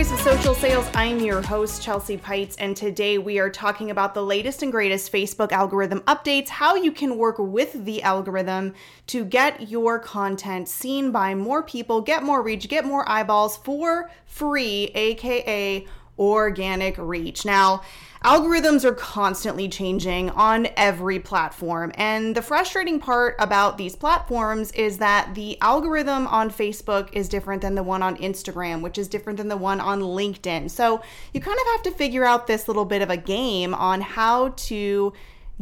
Voice of Social Sales. I'm your host, Chelsea Peitz, and today we are talking about the latest and greatest Facebook algorithm updates, how you can work with the algorithm to get your content seen by more people, get more reach, get more eyeballs for free, aka organic reach. Now, Algorithms are constantly changing on every platform. And the frustrating part about these platforms is that the algorithm on Facebook is different than the one on Instagram, which is different than the one on LinkedIn. So you kind of have to figure out this little bit of a game on how to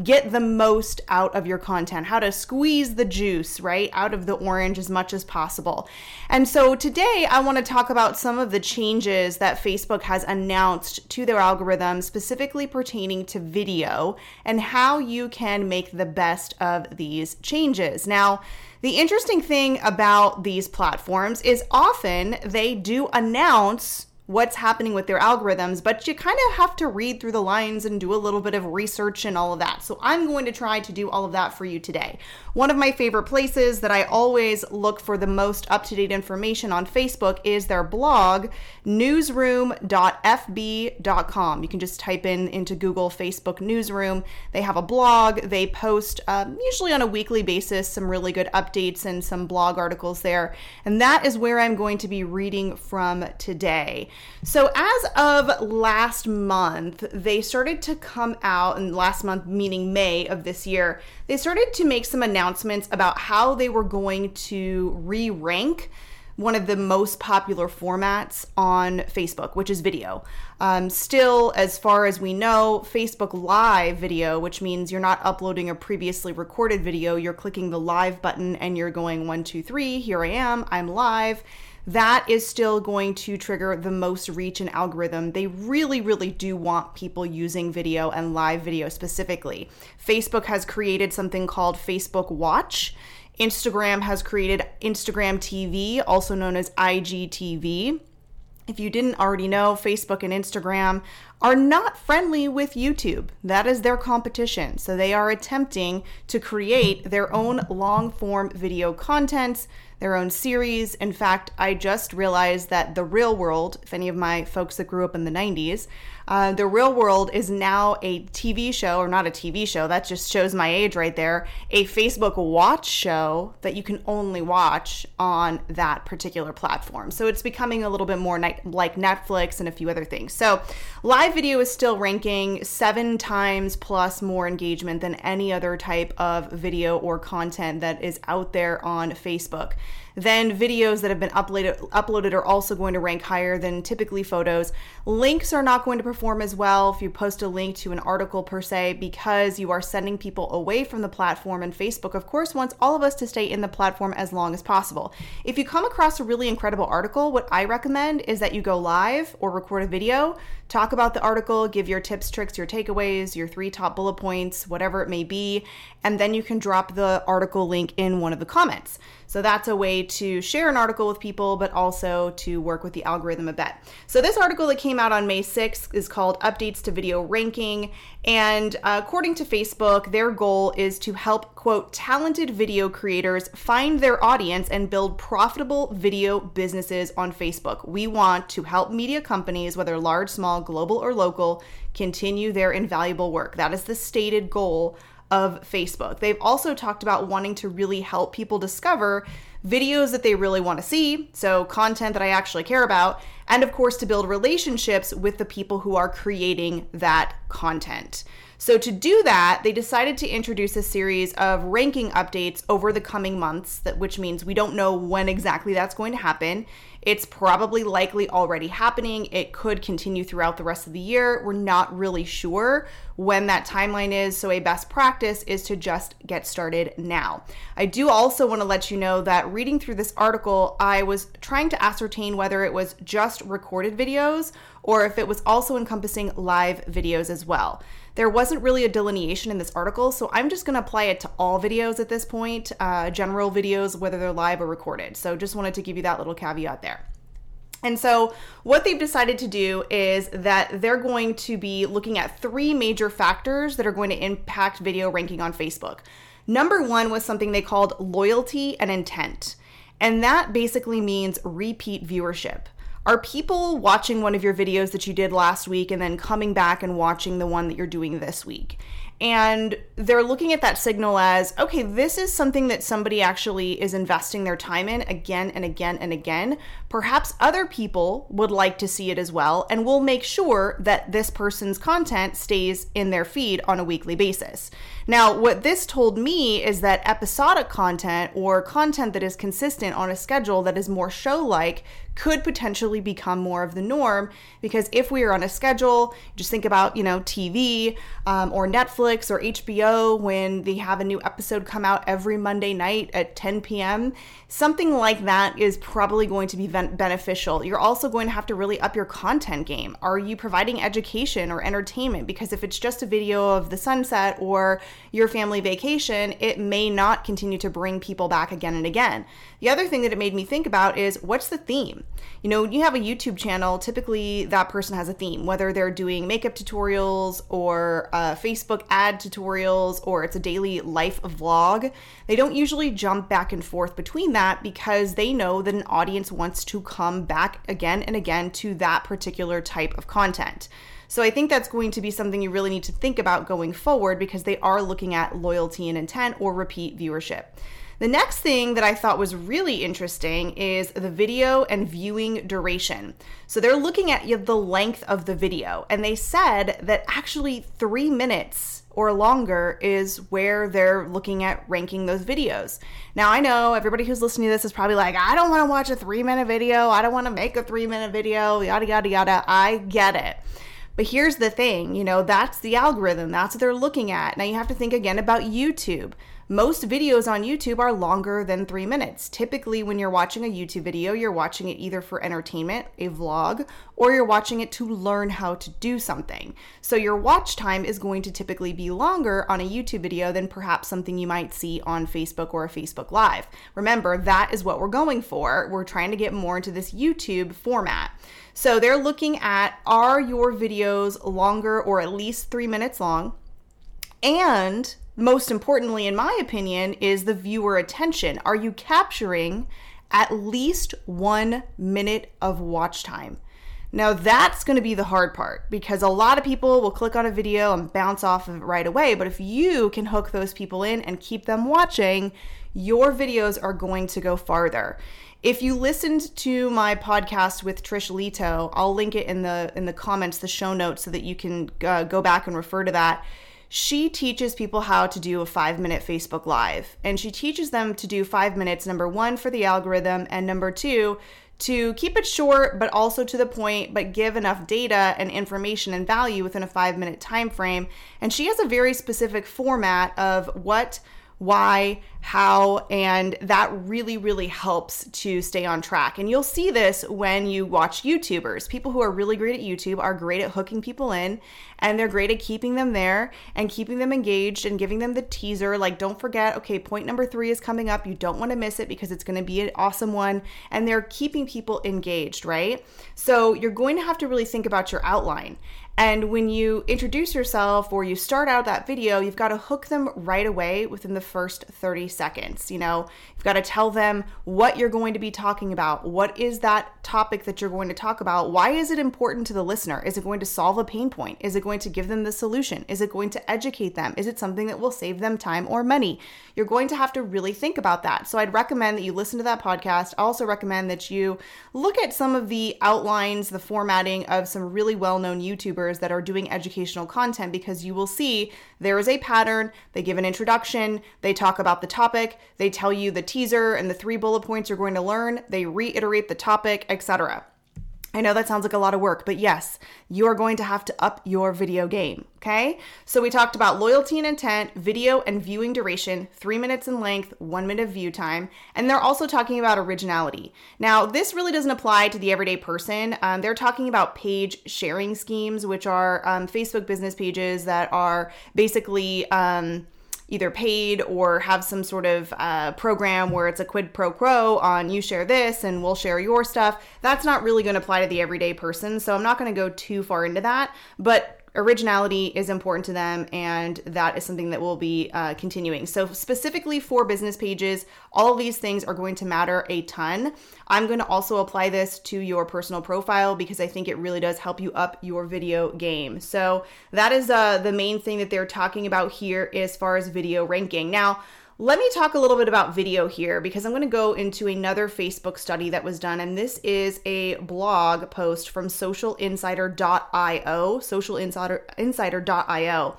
get the most out of your content, how to squeeze the juice, right, out of the orange as much as possible. And so today I want to talk about some of the changes that Facebook has announced to their algorithm, specifically pertaining to video, and how you can make the best of these changes. Now, the interesting thing about these platforms is often they do announce what's happening with their algorithms, but you kind of have to read through the lines and do a little bit of research and all of that. So I'm going to try to do all of that for you today. One of my favorite places that I always look for the most up to date information on Facebook is their blog, newsroom.fb.com. You can just type in into Google Facebook Newsroom. They have a blog. They post um, usually on a weekly basis some really good updates and some blog articles there. And that is where I'm going to be reading from today. So, as of last month, they started to come out, and last month, meaning May of this year, they started to make some announcements about how they were going to re rank one of the most popular formats on Facebook, which is video. Um, still, as far as we know, Facebook Live video, which means you're not uploading a previously recorded video, you're clicking the live button and you're going one, two, three, here I am, I'm live that is still going to trigger the most reach and algorithm. They really, really do want people using video and live video specifically. Facebook has created something called Facebook Watch. Instagram has created Instagram TV, also known as IGTV. If you didn't already know, Facebook and Instagram are not friendly with YouTube. That is their competition. So they are attempting to create their own long form video contents their own series. In fact, I just realized that The Real World, if any of my folks that grew up in the 90s, uh, the Real World is now a TV show, or not a TV show, that just shows my age right there, a Facebook Watch show that you can only watch on that particular platform. So it's becoming a little bit more like Netflix and a few other things. So live video is still ranking seven times plus more engagement than any other type of video or content that is out there on Facebook then videos that have been uploaded uploaded are also going to rank higher than typically photos. Links are not going to perform as well if you post a link to an article per se because you are sending people away from the platform and Facebook of course wants all of us to stay in the platform as long as possible. If you come across a really incredible article, what I recommend is that you go live or record a video, talk about the article, give your tips, tricks, your takeaways, your three top bullet points, whatever it may be, and then you can drop the article link in one of the comments. So that's a way to share an article with people, but also to work with the algorithm a bit. So this article that came out on May 6th is called Updates to Video Ranking. And uh, according to Facebook, their goal is to help, quote, talented video creators find their audience and build profitable video businesses on Facebook. We want to help media companies, whether large, small, global, or local, continue their invaluable work. That is the stated goal of Facebook. They've also talked about wanting to really help people discover videos that they really want to see, so content that I actually care about, and of course to build relationships with the people who are creating that content. So, to do that, they decided to introduce a series of ranking updates over the coming months, that, which means we don't know when exactly that's going to happen. It's probably likely already happening. It could continue throughout the rest of the year. We're not really sure when that timeline is. So, a best practice is to just get started now. I do also want to let you know that reading through this article, I was trying to ascertain whether it was just recorded videos or if it was also encompassing live videos as well. There wasn't really a delineation in this article, so I'm just going to apply it to all videos at this point, uh, general videos, whether they're live or recorded. So just wanted to give you that little caveat there. And so, what they've decided to do is that they're going to be looking at three major factors that are going to impact video ranking on Facebook. Number one was something they called loyalty and intent. And that basically means repeat viewership. are people watching one of your videos that you did last week and then coming back and watching the one that you're doing this week? And they're looking at that signal as okay this is something that somebody actually is investing their time in again and again and again. Perhaps other people would like to see it as well and we'll make sure that this person's content stays in their feed on a weekly basis. Now what this told me is that episodic content or content that is consistent on a schedule that is more show like could potentially become more of the norm because if we are on a schedule, just think about, you know, TV um, or Netflix or HBO when they have a new episode come out every Monday night at 10 p.m. Something like that is probably going to be beneficial. You're also going to have to really up your content game. Are you providing education or entertainment? Because if it's just a video of the sunset or your family vacation, it may not continue to bring people back again and again. The other thing that it made me think about is what's the theme? You know, when you have a YouTube channel, typically that person has a theme, whether they're doing makeup tutorials or uh, Facebook ad tutorials or it's a daily life vlog. They don't usually jump back and forth between that because they know that an audience wants to come back again and again to that particular type of content. So I think that's going to be something you really need to think about going forward because they are looking at loyalty and intent or repeat viewership. The next thing that I thought was really interesting is the video and viewing duration. So they're looking at the length of the video, and they said that actually three minutes or longer is where they're looking at ranking those videos. Now, I know everybody who's listening to this is probably like, I don't want to watch a three minute video. I don't want to make a three minute video, yada, yada, yada. I get it. But here's the thing you know, that's the algorithm, that's what they're looking at. Now, you have to think again about YouTube. Most videos on YouTube are longer than three minutes. Typically, when you're watching a YouTube video, you're watching it either for entertainment, a vlog, or you're watching it to learn how to do something. So, your watch time is going to typically be longer on a YouTube video than perhaps something you might see on Facebook or a Facebook Live. Remember, that is what we're going for. We're trying to get more into this YouTube format. So, they're looking at are your videos longer or at least three minutes long? And most importantly, in my opinion, is the viewer attention. Are you capturing at least one minute of watch time? Now, that's going to be the hard part because a lot of people will click on a video and bounce off of it right away. But if you can hook those people in and keep them watching, your videos are going to go farther. If you listened to my podcast with Trish Lito, I'll link it in the in the comments, the show notes, so that you can uh, go back and refer to that she teaches people how to do a five minute Facebook Live. And she teaches them to do five minutes, number one, for the algorithm, and number two, to keep it short but also to the point but give enough data and information and value within a 5 minute time frame and she has a very specific format of what why, how, and that really, really helps to stay on track. And you'll see this when you watch YouTubers. People who are really great at YouTube are great at hooking people in and they're great at keeping them there and keeping them engaged and giving them the teaser. Like, don't forget, okay, point number three is coming up. You don't want to miss it because it's going to be an awesome one. And they're keeping people engaged, right? So you're going to have to really think about your outline. And when you introduce yourself or you start out that video, you've got to hook them right away within the first 30 seconds. You know, you've got to tell them what you're going to be talking about. What is that topic that you're going to talk about? Why is it important to the listener? Is it going to solve a pain point? Is it going to give them the solution? Is it going to educate them? Is it something that will save them time or money? You're going to have to really think about that. So I'd recommend that you listen to that podcast. I also recommend that you look at some of the outlines, the formatting of some really well known YouTubers that are doing educational content because you will see there is a pattern. They give an introduction, they talk about the topic, they tell you the teaser and the three bullet points you're going to learn, they reiterate the topic, etc. I know that sounds like a lot of work, but yes, you are going to have to up your video game. Okay. So we talked about loyalty and intent, video and viewing duration, three minutes in length, one minute of view time. And they're also talking about originality. Now, this really doesn't apply to the everyday person. Um, they're talking about page sharing schemes, which are um, Facebook business pages that are basically. Um, either paid or have some sort of uh, program where it's a quid pro quo on you share this and we'll share your stuff. That's not really going to apply to the everyday person. So I'm not going to go too far into that. But originality is important to them, and that is something that will be uh, continuing. So, specifically for business pages, all of these things are going to matter a ton. I'm going to also apply this to your personal profile because I think it really does help you up your video game. So, that is uh, the main thing that they're talking about here as far as video ranking. Now, let me talk a little bit about video here because I'm going to go into another Facebook study that was done, and this is a blog post from socialinsider.io, socialinsider.io.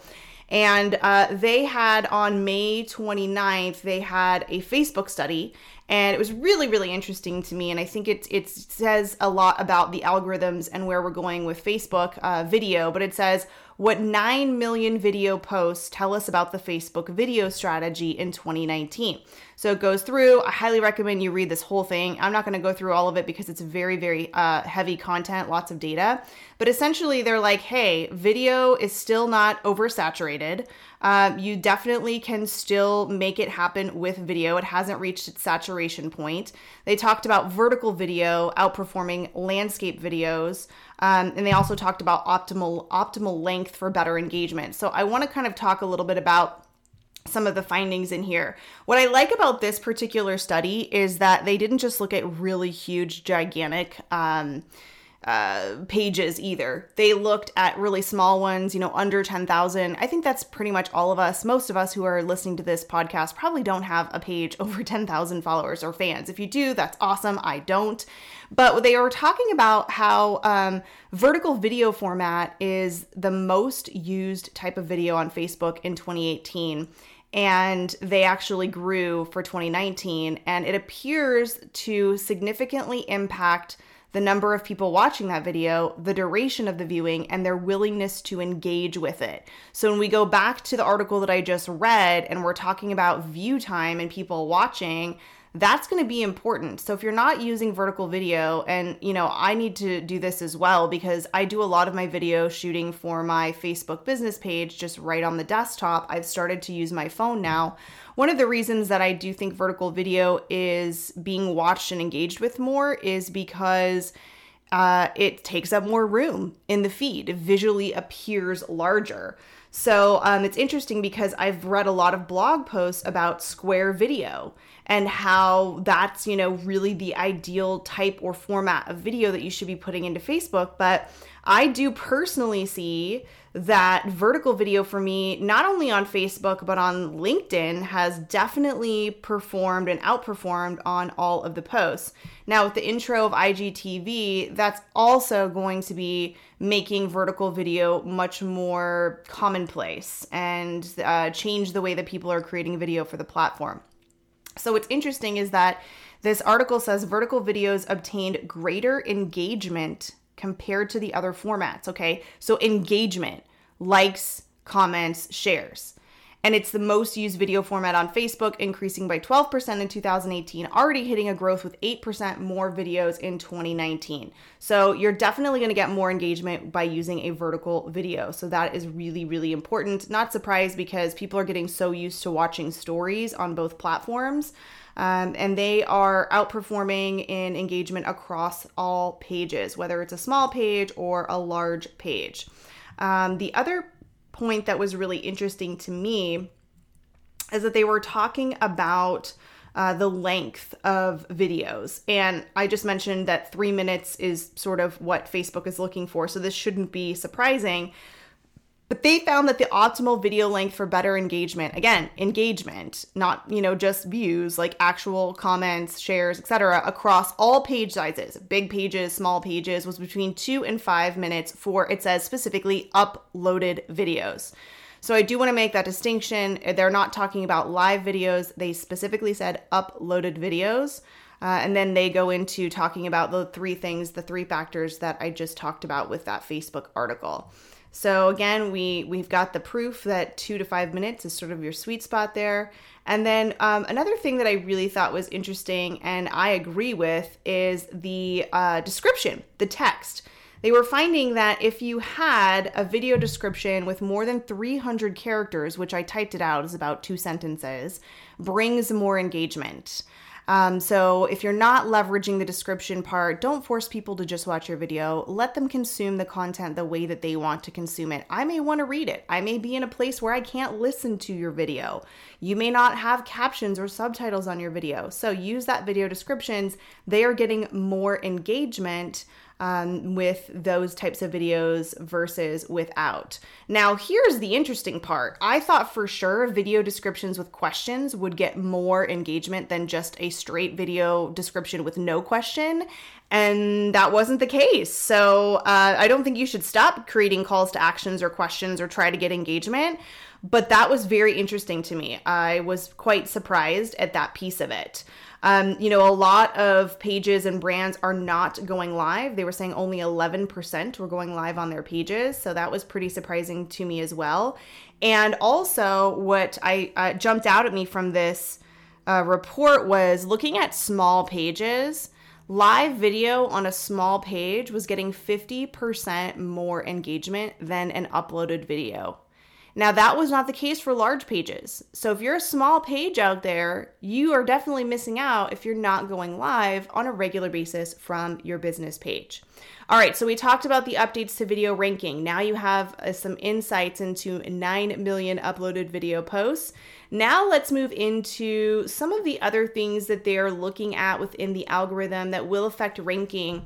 And uh, they had on May 29th, they had a Facebook study, and it was really, really interesting to me. And I think it, it says a lot about the algorithms and where we're going with Facebook uh, video, but it says, what 9 million video posts tell us about the Facebook video strategy in 2019. So it goes through. I highly recommend you read this whole thing. I'm not going to go through all of it because it's very, very uh, heavy content, lots of data. But essentially, they're like, hey, video is still not oversaturated. Um, you definitely can still make it happen with video. It hasn't reached its saturation point. They talked about vertical video outperforming landscape videos. Um, and they also talked about optimal optimal length for better engagement. So I want to kind of talk a little bit about some of the findings in here. What I like about this particular study is that they didn't just look at really huge, gigantic um, uh, pages either. They looked at really small ones, you know, under 10,000. I think that's pretty much all of us. Most of us who are listening to this podcast probably don't have a page over 10,000 followers or fans. If you do, that's awesome. I don't. But they were talking about how um, vertical video format is the most used type of video on Facebook in 2018 and they actually grew for 2019 and it appears to significantly impact the number of people watching that video, the duration of the viewing, and their willingness to engage with it. So when we go back to the article that I just read and we're talking about view time and people watching, that's going to be important. So if you're not using vertical video and you know, I need to do this as well because I do a lot of my video shooting for my Facebook business page just right on the desktop. I've started to use my phone now. One of the reasons that I do think vertical video is being watched and engaged with more is because uh, it takes up more room in the feed. It visually appears larger. So um, it's interesting because I've read a lot of blog posts about square video and how that's, you know, really the ideal type or format of video that you should be putting into Facebook. But I do personally see that vertical video for me, not only on Facebook, but on LinkedIn, has definitely performed and outperformed on all of the posts. Now, with the intro of IGTV, that's also going to be making vertical video much more commonplace and uh, change the way that people are creating video for the platform. So, what's interesting is that this article says vertical videos obtained greater engagement compared to the other formats. Okay. So engagement, likes, comments, shares. And it's the most used video format on Facebook, increasing by 12% in 2018, already hitting a growth with 8% more videos in 2019. So you're definitely going to get more engagement by using a vertical video. So that is really, really important. Not surprised because people are getting so used to watching stories on both platforms um, and they are outperforming in engagement across all pages, whether it's a small page or a large page. Um, the other point that was really interesting to me is that they were talking about uh, the length of videos. And I just mentioned that three minutes is sort of what Facebook is looking for. So this shouldn't be surprising. But they found that the optimal video length for better engagement, again, engagement, not, you know, just views, like actual comments, shares, etc., across all page sizes, big pages, small pages, was between 2 and 5 minutes for it says specifically uploaded videos. So I do want to make that distinction. They're not talking about live videos. They specifically said uploaded videos. Uh, and then they go into talking about the three things, the three factors that I just talked about with that Facebook article. So again, we we've got the proof that two to five minutes is sort of your sweet spot there. And then um, another thing that I really thought was interesting, and I agree with, is the uh, description, the text. They were finding that if you had a video description with more than 300 characters, which I typed it out as about two sentences, brings more engagement. Um, so if you're not leveraging the description part, don't force people to just watch your video. Let them consume the content the way that they want to consume it. I may want to read it. I may be in a place where I can't listen to your video. You may not have captions or subtitles on your video. So use that video descriptions. They are getting more engagement um, with those types of videos versus without. Now, here's the interesting part. I thought for sure video descriptions with questions would get more engagement than just a straight video description with no question. And that wasn't the case. So uh, I don't think you should stop creating calls to actions or questions or try to get engagement. But that was very interesting to me. I was quite surprised at that piece of it. Um, you know, a lot of pages and brands are not going live. They were saying only 11% were going live on their pages. So that was pretty surprising to me as well. And also, what I uh, jumped out at me from this uh, report was looking at small pages. Live video on a small page was getting 50% more engagement than an uploaded video. Now, that was not the case for large pages. So, if you're a small page out there, you are definitely missing out if you're not going live on a regular basis from your business page. All right, so we talked about the updates to video ranking. Now you have uh, some insights into 9 million uploaded video posts. Now let's move into some of the other things that they're looking at within the algorithm that will affect ranking.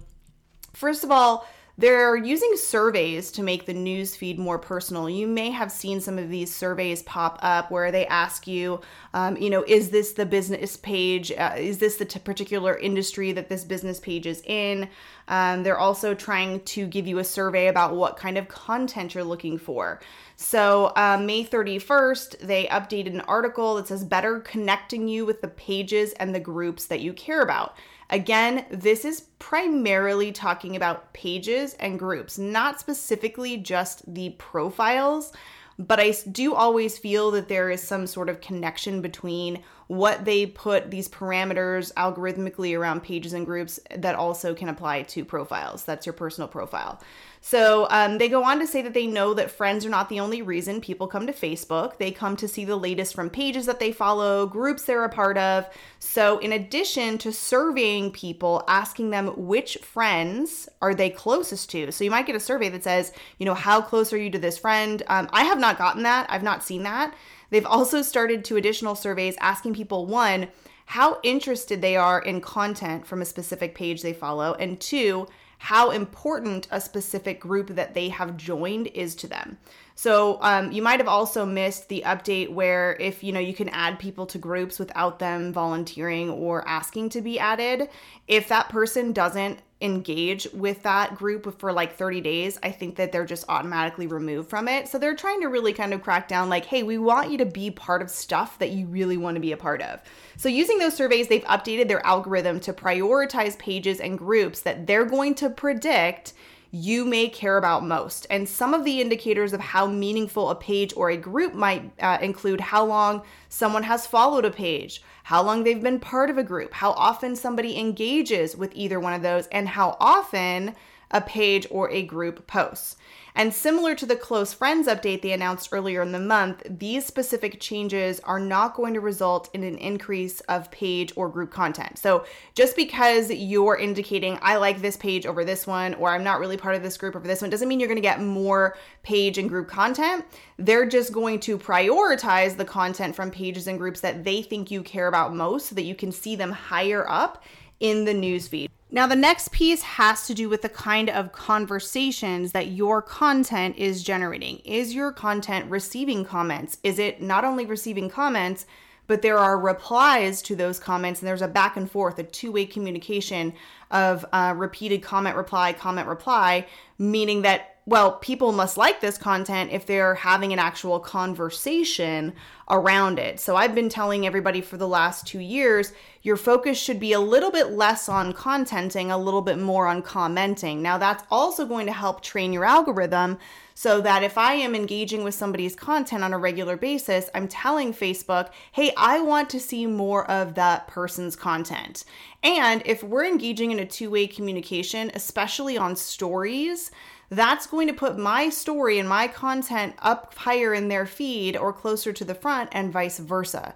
First of all, they're using surveys to make the news feed more personal. You may have seen some of these surveys pop up where they ask you, um, you know, is this the business page? Uh, is this the t- particular industry that this business page is in? Um, they're also trying to give you a survey about what kind of content you're looking for. So, um, May 31st, they updated an article that says better connecting you with the pages and the groups that you care about. Again, this is primarily talking about pages and groups, not specifically just the profiles, but I do always feel that there is some sort of connection between what they put these parameters algorithmically around pages and groups that also can apply to profiles. That's your personal profile. So um, they go on to say that they know that friends are not the only reason people come to Facebook. They come to see the latest from pages that they follow, groups they're a part of. So, in addition to surveying people, asking them which friends are they closest to. So, you might get a survey that says, you know, how close are you to this friend? Um, I have not gotten that, I've not seen that. They've also started two additional surveys asking people one, how interested they are in content from a specific page they follow, and two, how important a specific group that they have joined is to them. So um, you might have also missed the update where if you know you can add people to groups without them volunteering or asking to be added. If that person doesn't engage with that group for like 30 days, I think that they're just automatically removed from it. So they're trying to really kind of crack down like, hey, we want you to be part of stuff that you really want to be a part of. So using those surveys, they've updated their algorithm to prioritize pages and groups that they're going to predict you may care about most. And some of the indicators of how meaningful a page or a group might uh, include how long someone has followed a page, how long they've been part of a group, how often somebody engages with either one of those, and how often a page or a group post. And similar to the close friends update they announced earlier in the month, these specific changes are not going to result in an increase of page or group content. So just because you're indicating, I like this page over this one, or I'm not really part of this group over this one, doesn't mean you're going to get more page and group content. They're just going to prioritize the content from pages and groups that they think you care about most so that you can see them higher up in the newsfeed. Now, the next piece has to do with the kind of conversations that your content is generating. Is your content receiving comments? Is it not only receiving comments, but there are replies to those comments, and there's a back and forth, a two way communication of uh, repeated comment, reply, comment, reply, meaning that well, people must like this content if they're having an actual conversation around it. So I've been telling everybody for the last two years your focus should be a little bit less on contenting, a little bit more on commenting. Now, that's also going to help train your algorithm so that if I am engaging with somebody's content on a regular basis, I'm telling Facebook, hey, I want to see more of that person's content. And if we're engaging in a two way communication, especially on stories, that's going to put my story and my content up higher in their feed or closer to the front and vice versa.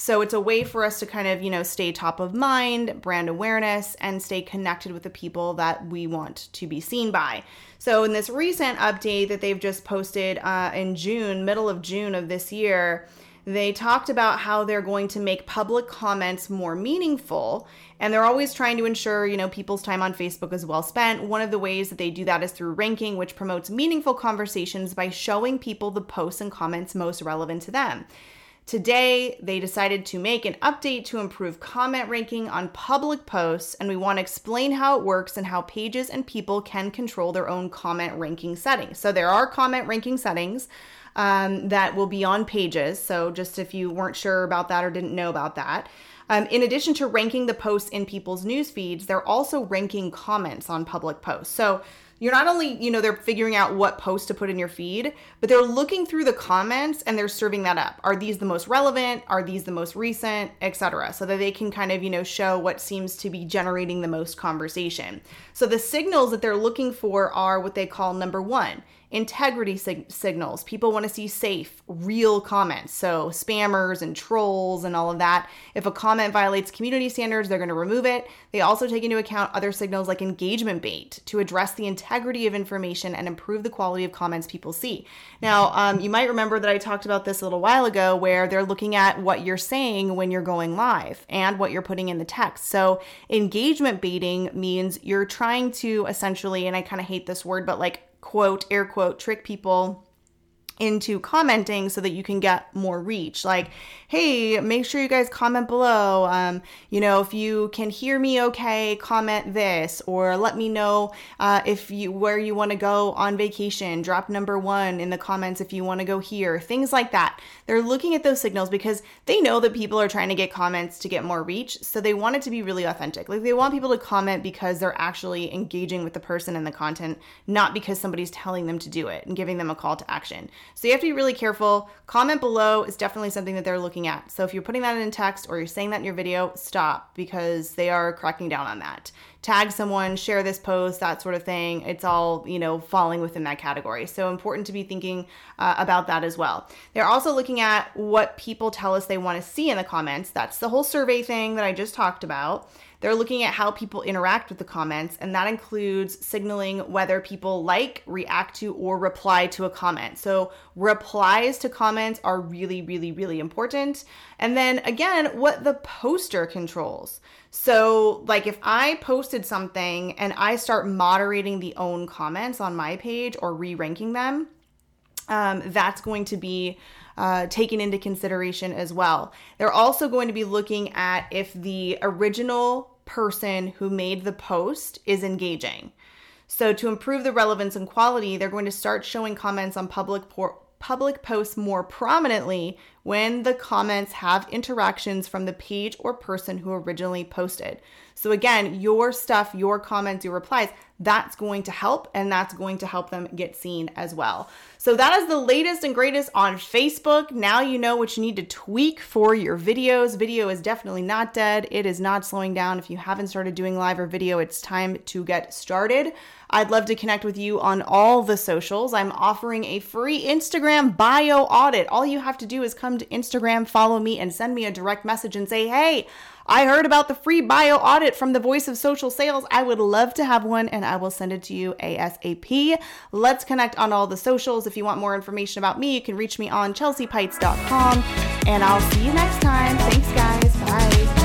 So it's a way for us to kind of, you know, stay top of mind, brand awareness, and stay connected with the people that we want to be seen by. So in this recent update that they've just posted uh, in June, middle of June of this year, they talked about how they're going to make public comments more meaningful and they're always trying to ensure you know people's time on facebook is well spent. One of the ways that they do that is through ranking which promotes meaningful conversations by showing people the posts and comments most relevant to them. Today, they decided to make an update to improve comment ranking on public posts, and we want to explain how it works and how pages and people can control their own comment ranking settings. So, there are comment ranking settings um, that will be on pages. So, just if you weren't sure about that or didn't know about that. Um, in addition to ranking the posts in people's news feeds, they're also ranking comments on public posts. So, you're not only, you know, they're figuring out what post to put in your feed, but they're looking through the comments and they're serving that up. Are these the most relevant? Are these the most recent, etc. So that they can kind of, you know, show what seems to be generating the most conversation. So the signals that they're looking for are what they call number 1, integrity sig- signals. People want to see safe, real comments. So, spammers and trolls and all of that. If a comment violates community standards, they're going to remove it. They also take into account other signals like engagement bait to address the integrity of information and improve the quality of comments people see. Now, um, you might remember that I talked about this a little while ago where they're looking at what you're saying when you're going live and what you're putting in the text. So, engagement baiting means you're trying to essentially, and I kind of hate this word, but like quote, air quote, trick people into commenting so that you can get more reach. Like, hey, make sure you guys comment below. Um, you know, if you can hear me okay, comment this, or let me know uh, if you where you want to go on vacation. Drop number one in the comments if you want to go here. Things like that. They're looking at those signals because they know that people are trying to get comments to get more reach, so they want it to be really authentic. Like they want people to comment because they're actually engaging with the person and the content, not because somebody's telling them to do it and giving them a call to action. So you have to be really careful. Comment below is definitely something that they're looking at. So if you're putting that in text or you're saying that in your video, stop because they are cracking down on that. Tag someone, share this post, that sort of thing. It's all, you know, falling within that category. So important to be thinking uh, about that as well. They're also looking at what people tell us they want to see in the comments. That's the whole survey thing that I just talked about. They're looking at how people interact with the comments, and that includes signaling whether people like, react to, or reply to a comment. So, replies to comments are really, really, really important. And then again, what the poster controls. So, like if I posted something and I start moderating the own comments on my page or re ranking them, um, that's going to be uh, taken into consideration as well. They're also going to be looking at if the original person who made the post is engaging. So, to improve the relevance and quality, they're going to start showing comments on public por- public posts more prominently when the comments have interactions from the page or person who originally posted. So, again, your stuff, your comments, your replies, that's going to help and that's going to help them get seen as well. So, that is the latest and greatest on Facebook. Now you know what you need to tweak for your videos. Video is definitely not dead, it is not slowing down. If you haven't started doing live or video, it's time to get started. I'd love to connect with you on all the socials. I'm offering a free Instagram bio audit. All you have to do is Instagram, follow me, and send me a direct message and say, hey, I heard about the free bio audit from the Voice of Social Sales. I would love to have one and I will send it to you ASAP. Let's connect on all the socials. If you want more information about me, you can reach me on chelseapeitz.com and I'll see you next time. Thanks, guys. Bye.